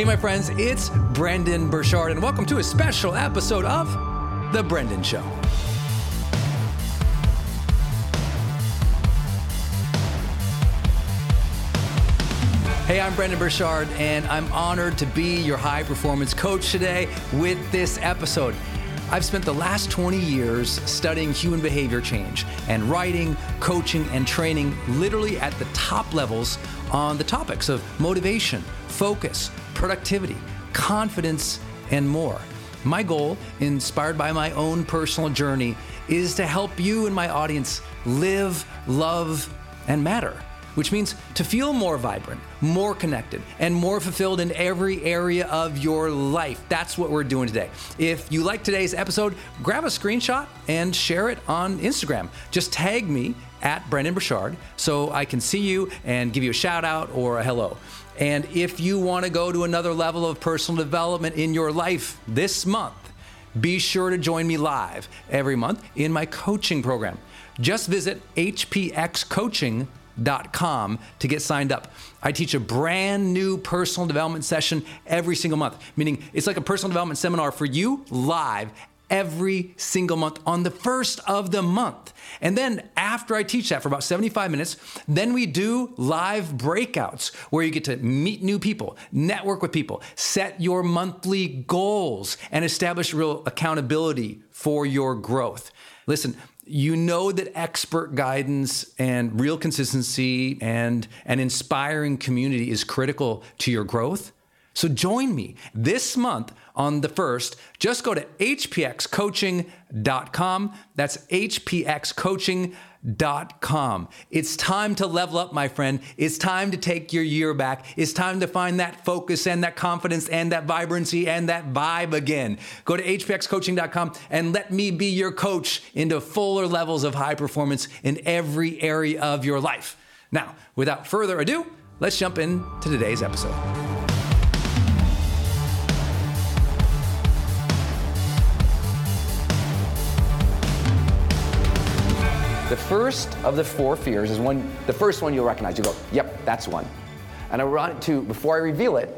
Hey, my friends, it's Brendon Burchard, and welcome to a special episode of The Brendon Show. Hey, I'm Brendon Burchard, and I'm honored to be your high performance coach today with this episode. I've spent the last 20 years studying human behavior change and writing, coaching, and training literally at the top levels on the topics of motivation, focus, productivity, confidence, and more. My goal, inspired by my own personal journey, is to help you and my audience live, love, and matter, which means to feel more vibrant, more connected, and more fulfilled in every area of your life. That's what we're doing today. If you like today's episode, grab a screenshot and share it on Instagram. Just tag me at Brendon Burchard so I can see you and give you a shout out or a hello. And if you want to go to another level of personal development in your life this month, be sure to join me live every month in my coaching program. Just visit hpxcoaching.com to get signed up. I teach a brand new personal development session every single month, meaning it's like a personal development seminar for you live every single month on the first of the month. And then after I teach that for about 75 minutes, then we do live breakouts where you get to meet new people, network with people, set your monthly goals, and establish real accountability for your growth. Listen, you know that expert guidance and real consistency and an inspiring community is critical to your growth. So join me this month on the first. Just go to hpxcoaching.com. That's hpxcoaching.com. It's time to level up, my friend. It's time to take your year back. It's time to find that focus and that confidence and that vibrancy and that vibe again. Go to hpxcoaching.com and let me be your coach into fuller levels of high performance in every area of your life. Now, without further ado, let's jump into today's episode. First of the four fears is one, the first one you'll recognize. You go, yep, that's one. And I want to, before I reveal it,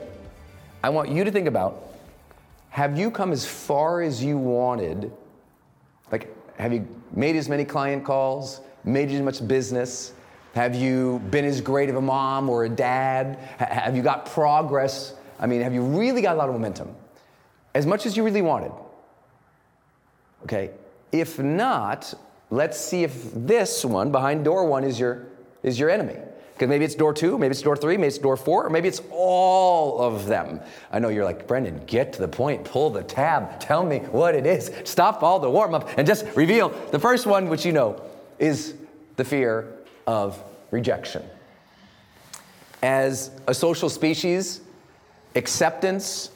I want you to think about have you come as far as you wanted? Like, have you made as many client calls, made as much business? Have you been as great of a mom or a dad? have you got progress? I mean, have you really got a lot of momentum? As much as you really wanted? Okay? If not, let's see if this one behind door one is your is your enemy. Because maybe it's door two maybe it's door three maybe it's door four or maybe it's all of them. I know you're like brendon get to the point. Pull the tab. Tell me what it is. Stop all the warm up and just reveal the first one which you know is the fear of rejection. As a social species acceptance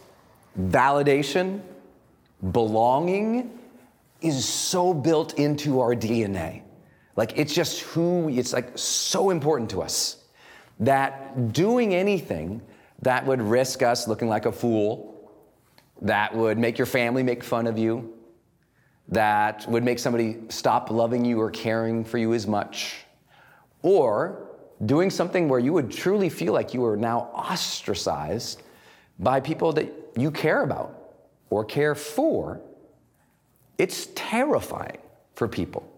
validation belonging is so built into our DNA. Like it's just who, it's like so important to us that doing anything that would risk us looking like a fool, that would make your family make fun of you, that would make somebody stop loving you or caring for you as much, or doing something where you would truly feel like you are now ostracized by people that you care about or care for it's terrifying for people.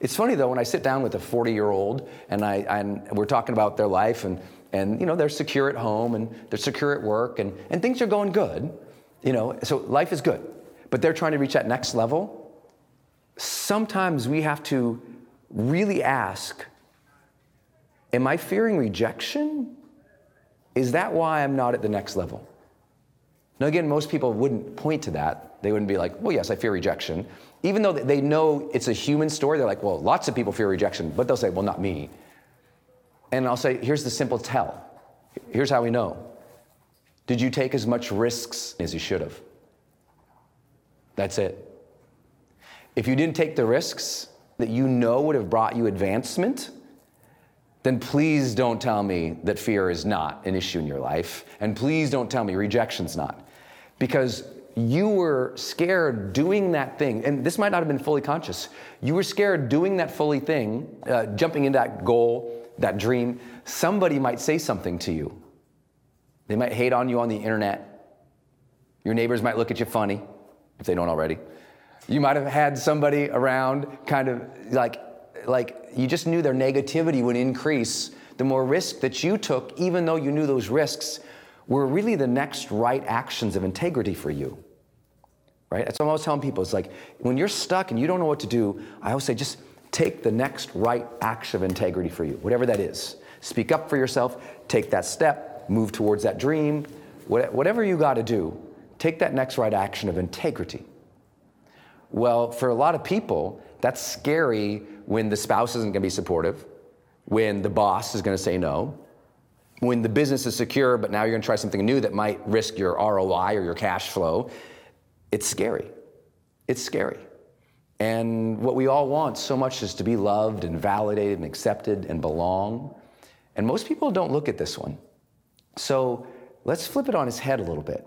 It's funny though when I sit down with a 40 year old and, I, and we're talking about their life and, and you know they're secure at home and they're secure at work and, and things are going good, you know, so life is good. But they're trying to reach that next level. Sometimes we have to really ask, am I fearing rejection? Is that why I'm not at the next level? Now, again, most people wouldn't point to that. They wouldn't be like, well, yes, I fear rejection. Even though they know it's a human story, they're like, well, lots of people fear rejection, but they'll say, well, not me. And I'll say, here's the simple tell. Here's how we know. Did you take as much risks as you should have? That's it. If you didn't take the risks that you know would have brought you advancement, then please don't tell me that fear is not an issue in your life. And please don't tell me rejection's not. Because you were scared doing that thing, and this might not have been fully conscious. You were scared doing that fully thing, uh, jumping into that goal, that dream. Somebody might say something to you. They might hate on you on the internet. Your neighbors might look at you funny, if they don't already. You might have had somebody around kind of like like you just knew their negativity would increase the more risk that you took, even though you knew those risks were really the next right actions of integrity for you. Right? That's what I'm always telling people. It's like when you're stuck and you don't know what to do, I always say just take the next right action of integrity for you, whatever that is. Speak up for yourself, take that step, move towards that dream, whatever you got to do, take that next right action of integrity. Well, for a lot of people, that's scary when the spouse isn't going to be supportive, when the boss is going to say no, when the business is secure, but now you're going to try something new that might risk your ROI or your cash flow. It's scary. It's scary. And what we all want so much is to be loved and validated and accepted and belong. And most people don't look at this one. So let's flip it on its head a little bit.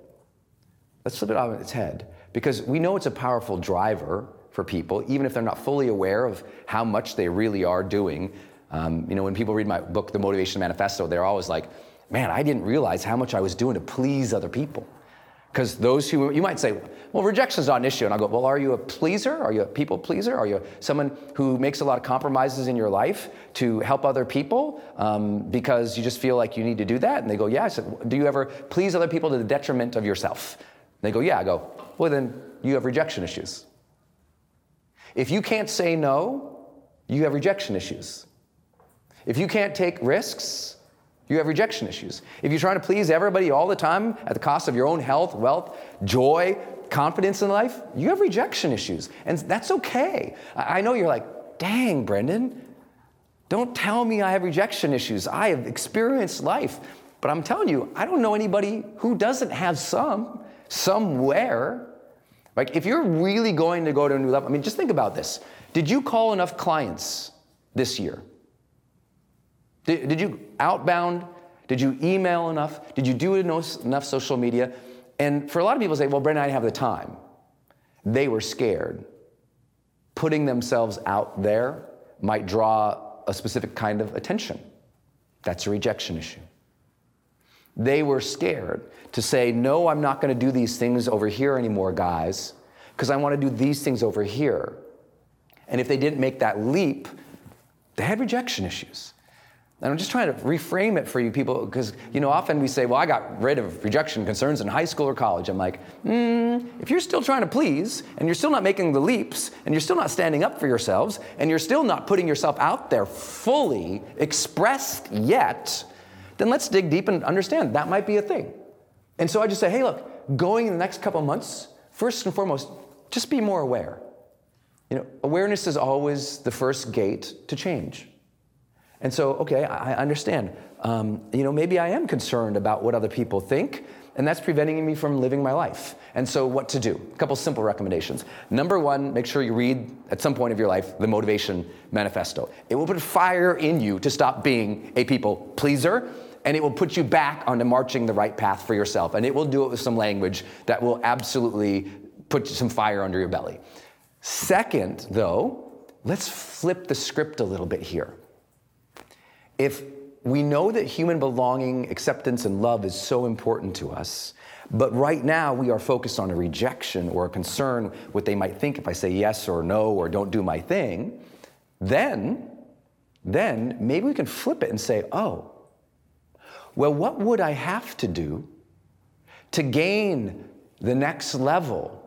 Let's flip it on its head because we know it's a powerful driver for people, even if they're not fully aware of how much they really are doing. Um, you know, when people read my book, The Motivation Manifesto, they're always like, man, I didn't realize how much I was doing to please other people. Because those who, you might say, well, rejection is not an issue. And I'll go, well, are you a pleaser? Are you a people pleaser? Are you someone who makes a lot of compromises in your life to help other people um, because you just feel like you need to do that? And they go, yeah. I said, do you ever please other people to the detriment of yourself? And they go, yeah. I go, well, then you have rejection issues. If you can't say no, you have rejection issues. If you can't take risks, you have rejection issues. If you're trying to please everybody all the time at the cost of your own health, wealth, joy, confidence in life, you have rejection issues. And that's okay. I know you're like, dang, Brendon, don't tell me I have rejection issues. I have experienced life. But I'm telling you, I don't know anybody who doesn't have some, somewhere. Like, if you're really going to go to a new level, I mean, just think about this. Did you call enough clients this year? Did, did you outbound? Did you email enough? Did you do enough, social media? And for a lot of people say, well, Brendon, I didn't have the time. They were scared. Putting themselves out there might draw a specific kind of attention. That's a rejection issue. They were scared to say, no, I'm not going to do these things over here anymore, guys, because I want to do these things over here. And if they didn't make that leap, they had rejection issues. And I'm just trying to reframe it for you people because, you know, often we say, well, I got rid of rejection concerns in high school or college. I'm like, mm, if you're still trying to please and you're still not making the leaps and you're still not standing up for yourselves and you're still not putting yourself out there fully expressed yet, then let's dig deep and understand that might be a thing. And so I just say, hey, look, going in the next couple months, first and foremost, just be more aware. You know, awareness is always the first gate to change. And so, okay, I understand. Um, you know, maybe I am concerned about what other people think, and that's preventing me from living my life. And so, what to do? A couple simple recommendations. Number one, make sure you read at some point of your life the Motivation Manifesto. It will put fire in you to stop being a people pleaser, and it will put you back onto marching the right path for yourself. And it will do it with some language that will absolutely put some fire under your belly. Second, though, let's flip the script a little bit here if we know that human belonging, acceptance, and love is so important to us, but right now we are focused on a rejection or a concern what they might think if I say yes or no or don't do my thing, then, then maybe we can flip it and say, oh, well, what would I have to do to gain the next level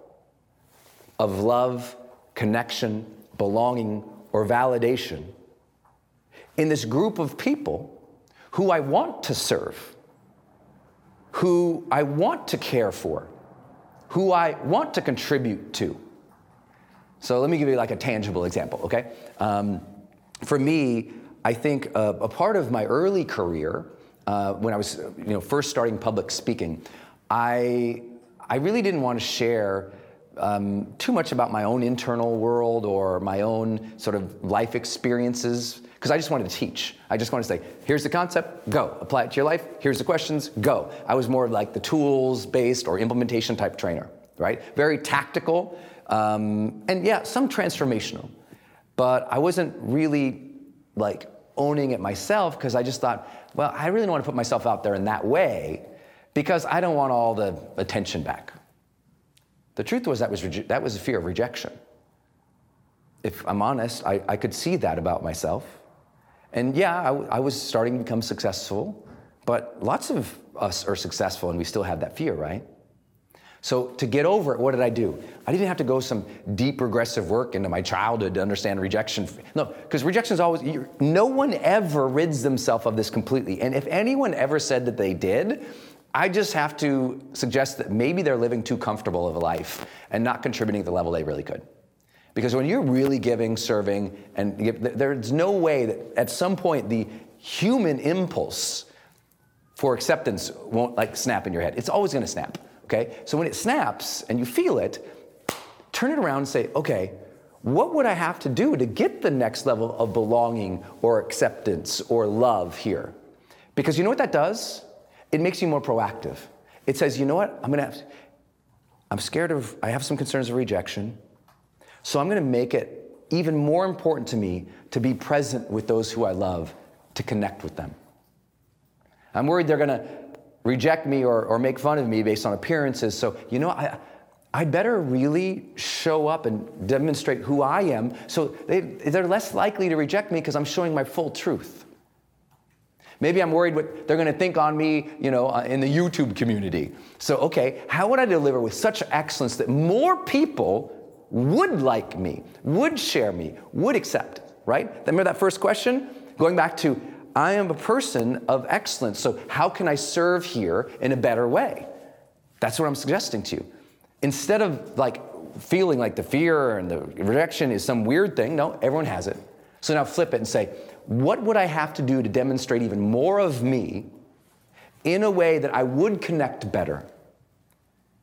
of love, connection, belonging, or validation in this group of people who I want to serve, who I want to care for, who I want to contribute to. So let me give you like a tangible example, okay? Um, for me, I think a, part of my early career, uh, when I was you know, first starting public speaking, I, I really didn't want to share um, too much about my own internal world or my own sort of life experiences because I just wanted to teach. I just wanted to say, here's the concept, go. Apply it to your life, here's the questions, go. I was more like the tools based or implementation type trainer, right? Very tactical, um, and yeah, some transformational. But I wasn't really like owning it myself because I just thought, well, I really don't want to put myself out there in that way because I don't want all the attention back. The truth was that was, that was a fear of rejection. If I'm honest, I, I could see that about myself. And yeah, I, I was starting to become successful, but lots of us are successful and we still have that fear, right? So to get over it, what did I do? I didn't have to go some deep regressive work into my childhood to understand rejection. No, because rejection is always, no one ever rids themselves of this completely. And if anyone ever said that they did, I just have to suggest that maybe they're living too comfortable of a life and not contributing to the level they really could. Because when you're really giving, serving, and there's no way that at some point the human impulse for acceptance won't like snap in your head. It's always going to snap. Okay? So when it snaps and you feel it, turn it around and say, okay, what would I have to do to get the next level of belonging or acceptance or love here? Because you know what that does? It makes you more proactive. It says, you know what? I'm going to have, I'm scared of, I have some concerns of rejection. So I'm going to make it even more important to me to be present with those who I love, to connect with them. I'm worried they're going to reject me or, or make fun of me based on appearances. So, you know, I, I better really show up and demonstrate who I am so they, they're less likely to reject me because I'm showing my full truth. Maybe I'm worried what they're going to think on me, you know, uh, in the YouTube community. So, okay, how would I deliver with such excellence that more people would like me, would share me, would accept, right? Remember that first question? Going back to, I am a person of excellence, so how can I serve here in a better way? That's what I'm suggesting to you. Instead of like feeling like the fear and the rejection is some weird thing, no, everyone has it. So now flip it and say, what would I have to do to demonstrate even more of me in a way that I would connect better?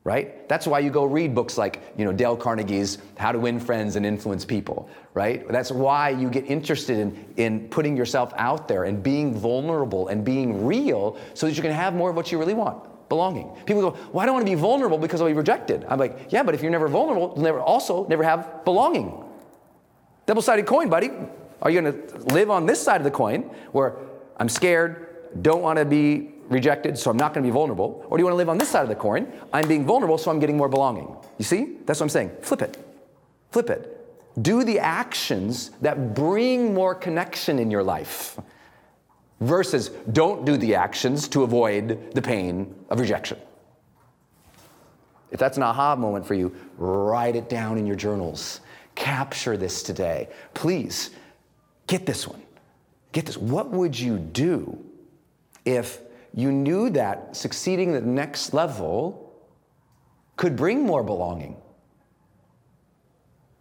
Right? That's why you go read books like, you know, Dale Carnegie's How to Win Friends and Influence People, right? That's why you get interested in, in putting yourself out there and being vulnerable and being real so that you can have more of what you really want belonging. People go, well, I don't want to be vulnerable because I'll be rejected. I'm like, yeah, but if you're never vulnerable, you'll never also never have belonging. Double sided coin, buddy. Are you going to live on this side of the coin where I'm scared, don't want to be rejected, so I'm not going to be vulnerable? Or do you want to live on this side of the coin? I'm being vulnerable, so I'm getting more belonging. You see? That's what I'm saying. Flip it. Flip it. Do the actions that bring more connection in your life versus don't do the actions to avoid the pain of rejection. If that's an aha moment for you, write it down in your journals. Capture this today. Please Get this one. Get this. What would you do if you knew that succeeding the next level could bring more belonging?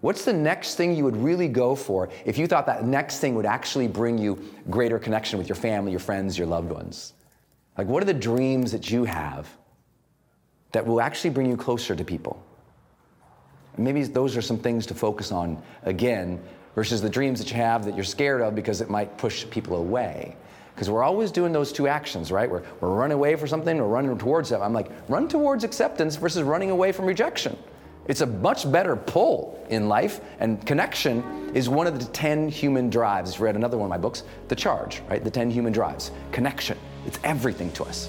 What's the next thing you would really go for if you thought that next thing would actually bring you greater connection with your family, your friends, your loved ones? Like, what are the dreams that you have that will actually bring you closer to people? Maybe those are some things to focus on again versus the dreams that you have that you're scared of because it might push people away. Because we're always doing those two actions, right? We're, we're running away for something, we're running towards it. I'm like, run towards acceptance versus running away from rejection. It's a much better pull in life, and connection is one of the 10 human drives. If you read another one of my books, The Charge, right? The 10 human drives. Connection. It's everything to us.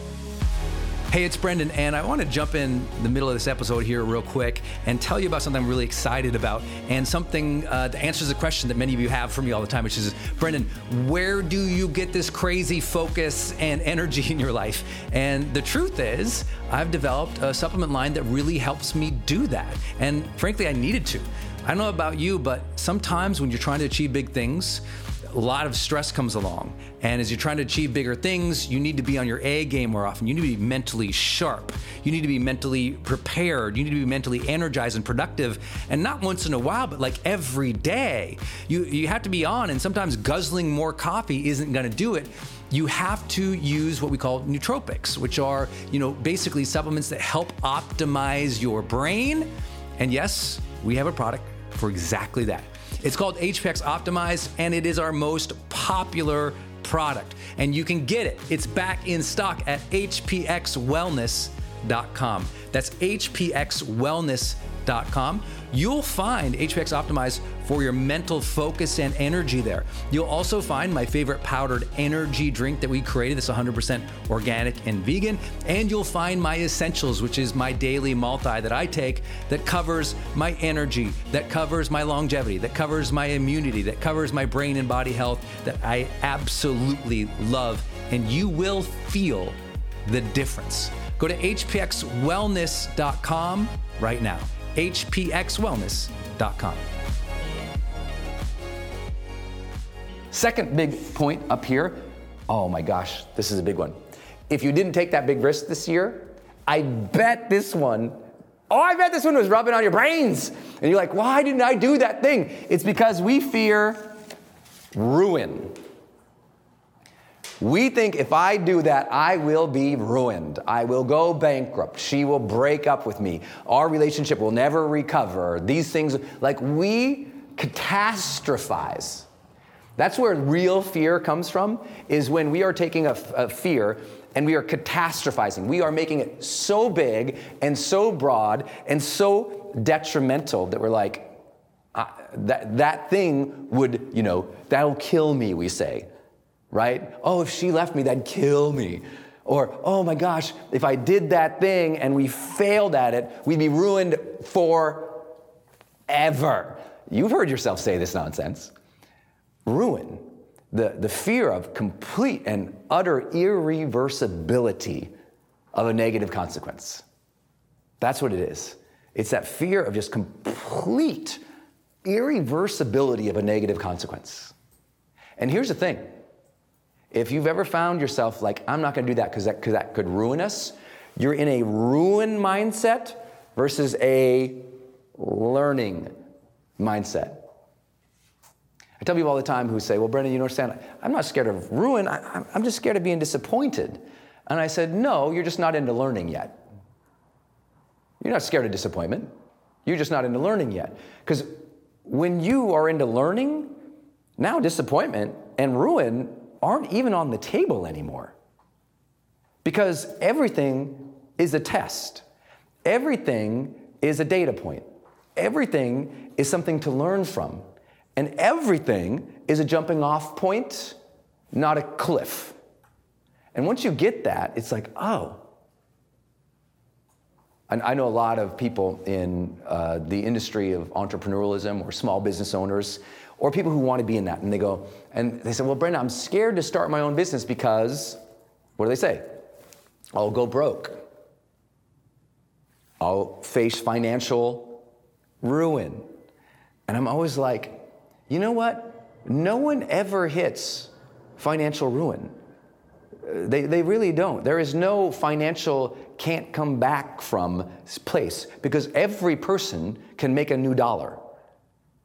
Hey, it's Brendon, and I want to jump in the middle of this episode here real quick and tell you about something I'm really excited about and something uh, that answers a question that many of you have for me all the time, which is Brendon, where do you get this crazy focus and energy in your life? And the truth is, I've developed a supplement line that really helps me do that. And frankly, I needed to. I don't know about you, but sometimes when you're trying to achieve big things, a lot of stress comes along. And as you're trying to achieve bigger things, you need to be on your A game more often. You need to be mentally sharp. You need to be mentally prepared. You need to be mentally energized and productive. And not once in a while, but like every day. You, you have to be on, and sometimes guzzling more coffee isn't gonna do it you have to use what we call nootropics, which are, you know, basically supplements that help optimize your brain. And yes, we have a product for exactly that. It's called HPX Optimize, and it is our most popular product. And you can get it. It's back in stock at hpxwellness.com. That's hpxwellness.com. You'll find HPX Optimize for your mental focus and energy there. You'll also find my favorite powdered energy drink that we created that's 100% organic and vegan. And you'll find my essentials, which is my daily multi that I take that covers my energy, that covers my longevity, that covers my immunity, that covers my brain and body health that I absolutely love. And you will feel the difference. Go to hpxwellness.com right now hpxwellness.com. Second big point up here oh my gosh, this is a big one. If you didn't take that big risk this year, I bet this one, oh, I bet this one was rubbing on your brains. And you're like, why didn't I do that thing? It's because we fear ruin. We think if I do that, I will be ruined. I will go bankrupt. She will break up with me. Our relationship will never recover. These things, like we catastrophize. That's where real fear comes from, is when we are taking a, a fear and we are catastrophizing. We are making it so big and so broad and so detrimental that we're like, that, that thing would, you know, that'll kill me, we say right? Oh, if she left me, that'd kill me. Or, oh my gosh, if I did that thing and we failed at it, we'd be ruined forever. You've heard yourself say this nonsense. Ruin, the, the fear of complete and utter irreversibility of a negative consequence. That's what it is. It's that fear of just complete irreversibility of a negative consequence. And here's the thing if you've ever found yourself like, I'm not gonna do that because that, that could ruin us, you're in a ruin mindset versus a learning mindset. I tell people all the time who say, Well, Brendon, you don't understand, I'm not scared of ruin, I, I'm just scared of being disappointed. And I said, No, you're just not into learning yet. You're not scared of disappointment. You're just not into learning yet. Because when you are into learning, now disappointment and ruin aren't even on the table anymore. Because everything is a test, everything is a data point, everything is something to learn from, and everything is a jumping off point, not a cliff. And once you get that, it's like, oh. I know a lot of people in uh, the industry of entrepreneurialism or small business owners or people who want to be in that. And they go, and they say, well, Brenda, I'm scared to start my own business because, what do they say? I'll go broke. I'll face financial ruin. And I'm always like, you know what? No one ever hits financial ruin. They, they really don't. There is no financial can't come back from place because every person can make a new dollar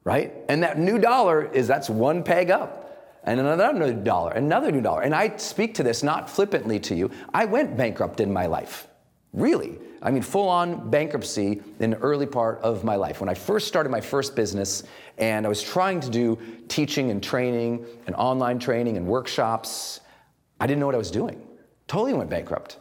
right? And that new dollar is that's one peg up. And another new dollar, another new dollar. And I speak to this not flippantly to you. I went bankrupt in my life. Really. I mean, full on bankruptcy in the early part of my life. When I first started my first business and I was trying to do teaching and training and online training and workshops, I didn't know what I was doing. Totally went bankrupt.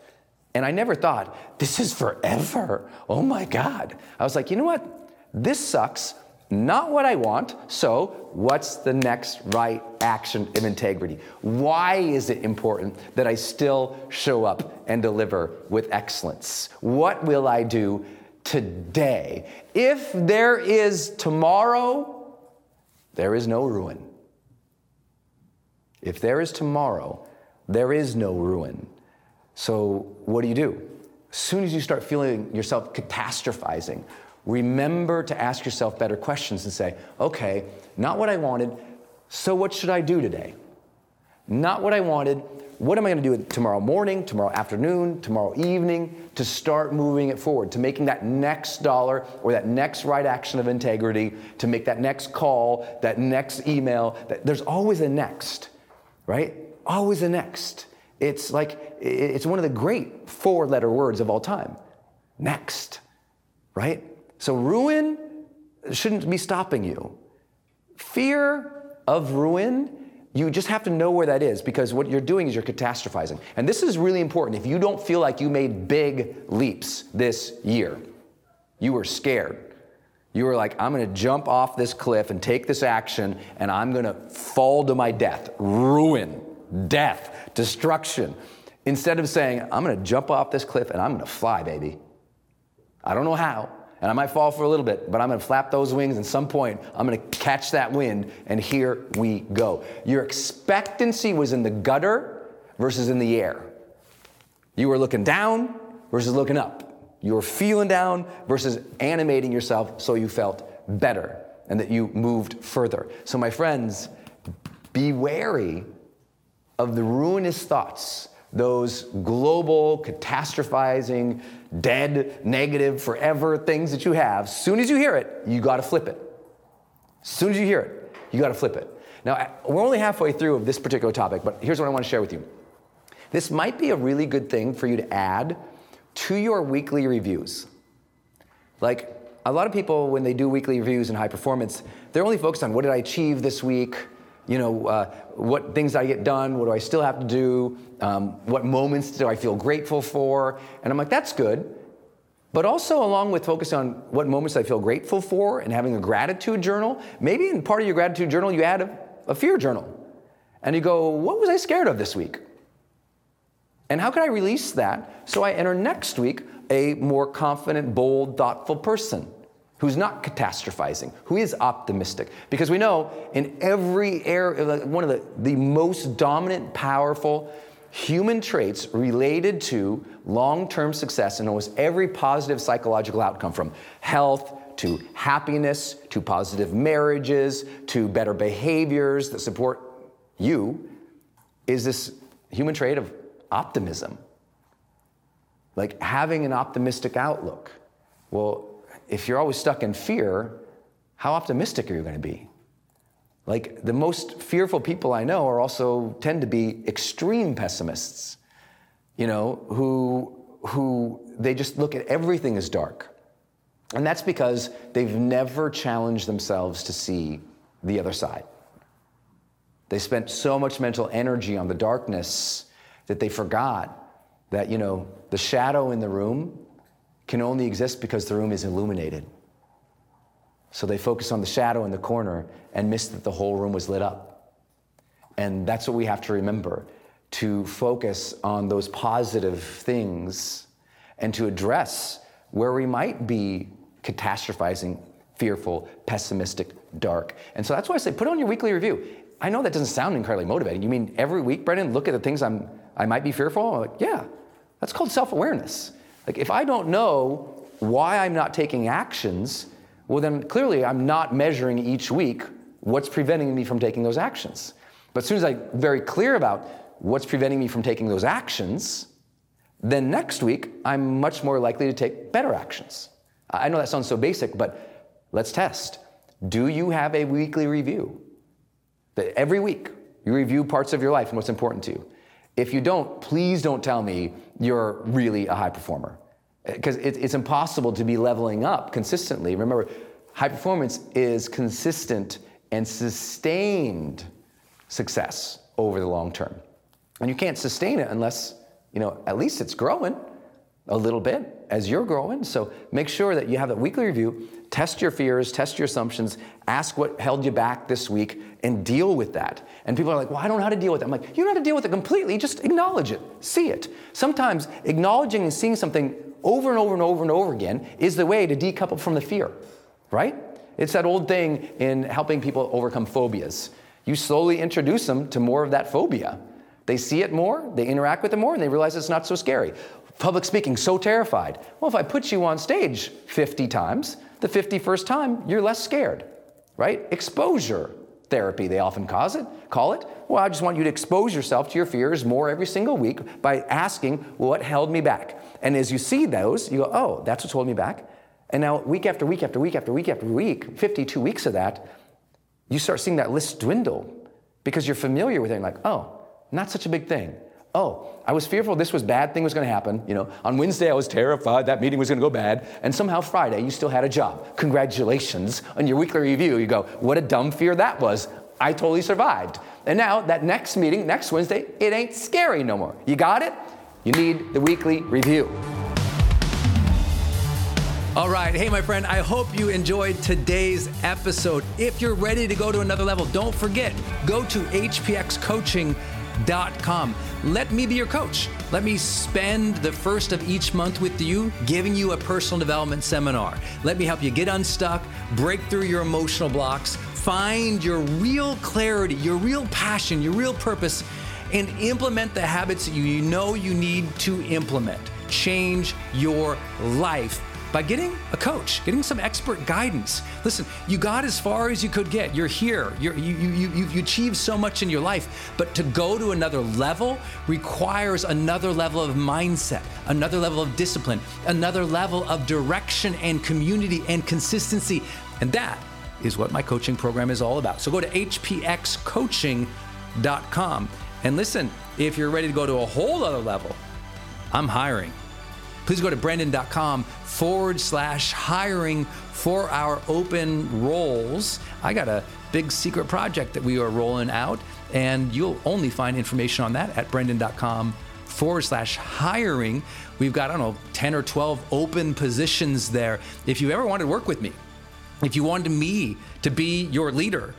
And I never thought, this is forever. Oh my God. I was like, you know what? This sucks not what I want. So, what's the next right action of integrity? Why is it important that I still show up and deliver with excellence? What will I do today? If there is tomorrow, there is no ruin. If there is tomorrow, there is no ruin. So, what do you do? As soon as you start feeling yourself catastrophizing, remember to ask yourself better questions and say, okay, not what I wanted, so what should I do today? Not what I wanted, what am I going to do tomorrow morning, tomorrow afternoon, tomorrow evening to start moving it forward, to making that next dollar or that next right action of integrity, to make that next call, that next email. That, there's always a next, right? Always a next. It's like, it's one of the great four letter words of all time. Next, right? So ruin shouldn't be stopping you. Fear of ruin, you just have to know where that is because what you're doing is you're catastrophizing. And this is really important. If you don't feel like you made big leaps this year, you were scared. You were like, I'm gonna jump off this cliff and take this action and I'm gonna fall to my death. Ruin, death, destruction. Instead of saying, I'm gonna jump off this cliff and I'm gonna fly, baby. I don't know how, and I might fall for a little bit, but I'm gonna flap those wings and some point I'm gonna catch that wind and here we go. Your expectancy was in the gutter versus in the air. You were looking down versus looking up. You were feeling down versus animating yourself so you felt better and that you moved further. So, my friends, be wary of the ruinous thoughts, those global, catastrophizing, dead, negative, forever things that you have, soon as you hear it, you got to flip it. As soon as you hear it, you got to flip it. Now, we're only halfway through of this particular topic, but here's what I want to share with you. This might be a really good thing for you to add to your weekly reviews. Like, a lot of people, when they do weekly reviews in high performance, they're only focused on what did I achieve this week? You know, uh, what things I get done? What do I still have to do? Um, what moments do I feel grateful for? And I'm like, that's good. But also, along with focusing on what moments I feel grateful for and having a gratitude journal, maybe in part of your gratitude journal, you add a, a fear journal. And you go, what was I scared of this week? And how can I release that so I enter next week a more confident, bold, thoughtful person? Who's not catastrophizing, who is optimistic. Because we know in every area, one of the, the most dominant, powerful human traits related to long term success in almost every positive psychological outcome from health to happiness to positive marriages to better behaviors that support you is this human trait of optimism. Like having an optimistic outlook. Well, if you're always stuck in fear, how optimistic are you going to be? Like the most fearful people I know are also tend to be extreme pessimists, you know, who who they just look at everything as dark. And that's because they've never challenged themselves to see the other side. They spent so much mental energy on the darkness that they forgot that, you know, the shadow in the room can only exist because the room is illuminated. So they focus on the shadow in the corner and miss that the whole room was lit up. And that's what we have to remember to focus on those positive things and to address where we might be catastrophizing, fearful, pessimistic, dark. And so that's why I say put on your weekly review. I know that doesn't sound incredibly motivating. You mean every week, Brendon, look at the things I'm, I might be fearful? I'm like, yeah, that's called self awareness. Like, if I don't know why I'm not taking actions, well, then clearly I'm not measuring each week what's preventing me from taking those actions. But as soon as I'm very clear about what's preventing me from taking those actions, then next week I'm much more likely to take better actions. I know that sounds so basic, but let's test. Do you have a weekly review? That every week you review parts of your life and what's important to you. If you don't, please don't tell me you're really a high performer. Uh, because it's impossible to be leveling up consistently. Remember, high performance is consistent and sustained success over the long term. And you can't sustain it unless, you know, at least it's growing a little bit as you're growing. So make sure that you have that weekly review, test your fears, test your assumptions, ask what held you back this week, and deal with that. And people are like, well, I don't know how to deal with it. I'm like, you know how to deal with it completely, just acknowledge it, see it. Sometimes acknowledging and seeing something over and over and over and over again is the way to decouple from the fear, right? It's that old thing in helping people overcome phobias. You slowly introduce them to more of that phobia. They see it more, they interact with it more, and they realize it's not so scary. Public speaking, so terrified. Well, if I put you on stage 50 times, the 51st time, you're less scared, right? Exposure therapy, they often cause it. Call it. Well, I just want you to expose yourself to your fears more every single week by asking, what held me back? And as you see those, you go, oh, that's what's holding me back. And now, week after week after week after week after week, 52 weeks of that, you start seeing that list dwindle because you're familiar with it. And like, oh, not such a big thing. Oh, I was fearful this was bad thing was going to happen. You know, on Wednesday I was terrified that meeting was going to go bad, and somehow Friday you still had a job. Congratulations on your weekly review. You go, what a dumb fear that was. I totally survived. And now that next meeting, next Wednesday, it ain't scary no more. You got it? You need the weekly review. All right. Hey, my friend, I hope you enjoyed today's episode. If you're ready to go to another level, don't forget, go to hpxcoaching.com. Let me be your coach. Let me spend the first of each month with you, giving you a personal development seminar. Let me help you get unstuck, break through your emotional blocks, find your real clarity, your real passion, your real purpose and implement the habits that you know you need to implement. Change your life by getting a coach, getting some expert guidance. Listen, you got as far as you could get. You're here. You're, you, you, you, you achieved so much in your life. But to go to another level requires another level of mindset, another level of discipline, another level of direction and community and consistency. And that is what my coaching program is all about. So go to hpxcoaching.com. And listen, if you're ready to go to a whole other level, I'm hiring. Please go to brendon.com forward slash hiring for our open roles. I got a big secret project that we are rolling out, and you'll only find information on that at brendon.com forward slash hiring. We've got, I don't know, 10 or 12 open positions there. If you ever wanted to work with me, if you wanted me to be your leader,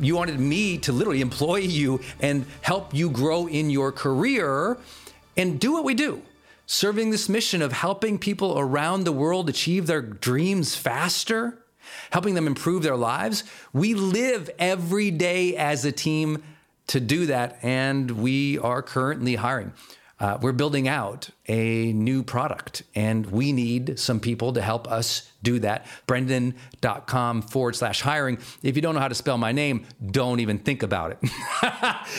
you wanted me to literally employ you and help you grow in your career, and do what we do serving this mission of helping people around the world achieve their dreams faster, helping them improve their lives. We live every day as a team to do that, and we are currently hiring. Uh, we're building out a new product, and we need some people to help us do that. Brendon.com forward slash hiring. If you don't know how to spell my name, don't even think about it.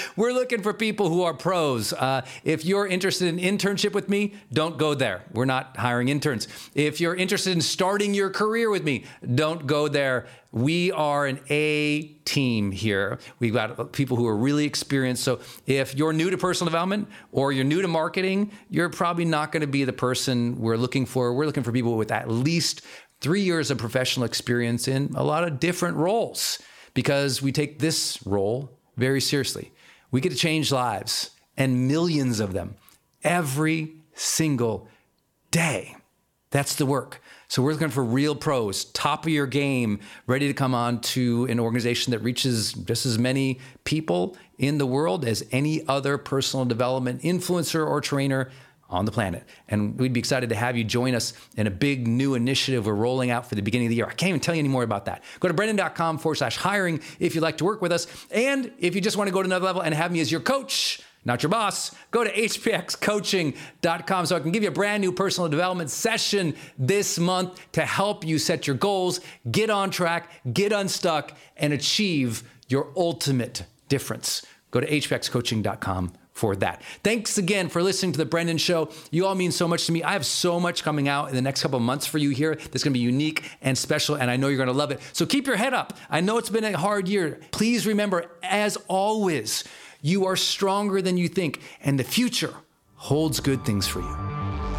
We're looking for people who are pros. Uh, if you're interested in internship with me, don't go there. We're not hiring interns. If you're interested in starting your career with me, don't go there. We are an A team here. We've got people who are really experienced. So if you're new to personal development or you're new to marketing, you're probably not going to be the person we're looking for. We're looking for people with at least three years of professional experience in a lot of different roles because we take this role very seriously. We get to change lives and millions of them every single day. That's the work. So we're looking for real pros, top of your game, ready to come on to an organization that reaches just as many people in the world as any other personal development influencer or trainer on the planet. And we'd be excited to have you join us in a big new initiative we're rolling out for the beginning of the year. I can't even tell you any more about that. Go to brendon.com forward slash hiring if you'd like to work with us. And if you just want to go to another level and have me as your coach, not your boss, go to hpxcoaching.com so I can give you a brand new personal development session this month to help you set your goals, get on track, get unstuck, and achieve your ultimate difference. Go to hpxcoaching.com for that. Thanks again for listening to the Brendon Show. You all mean so much to me. I have so much coming out in the next couple months for you here that's going to be unique and special, and I know you're going to love it. So keep your head up. I know it's been a hard year. Please remember, as always, you are stronger than you think, and the future holds good things for you.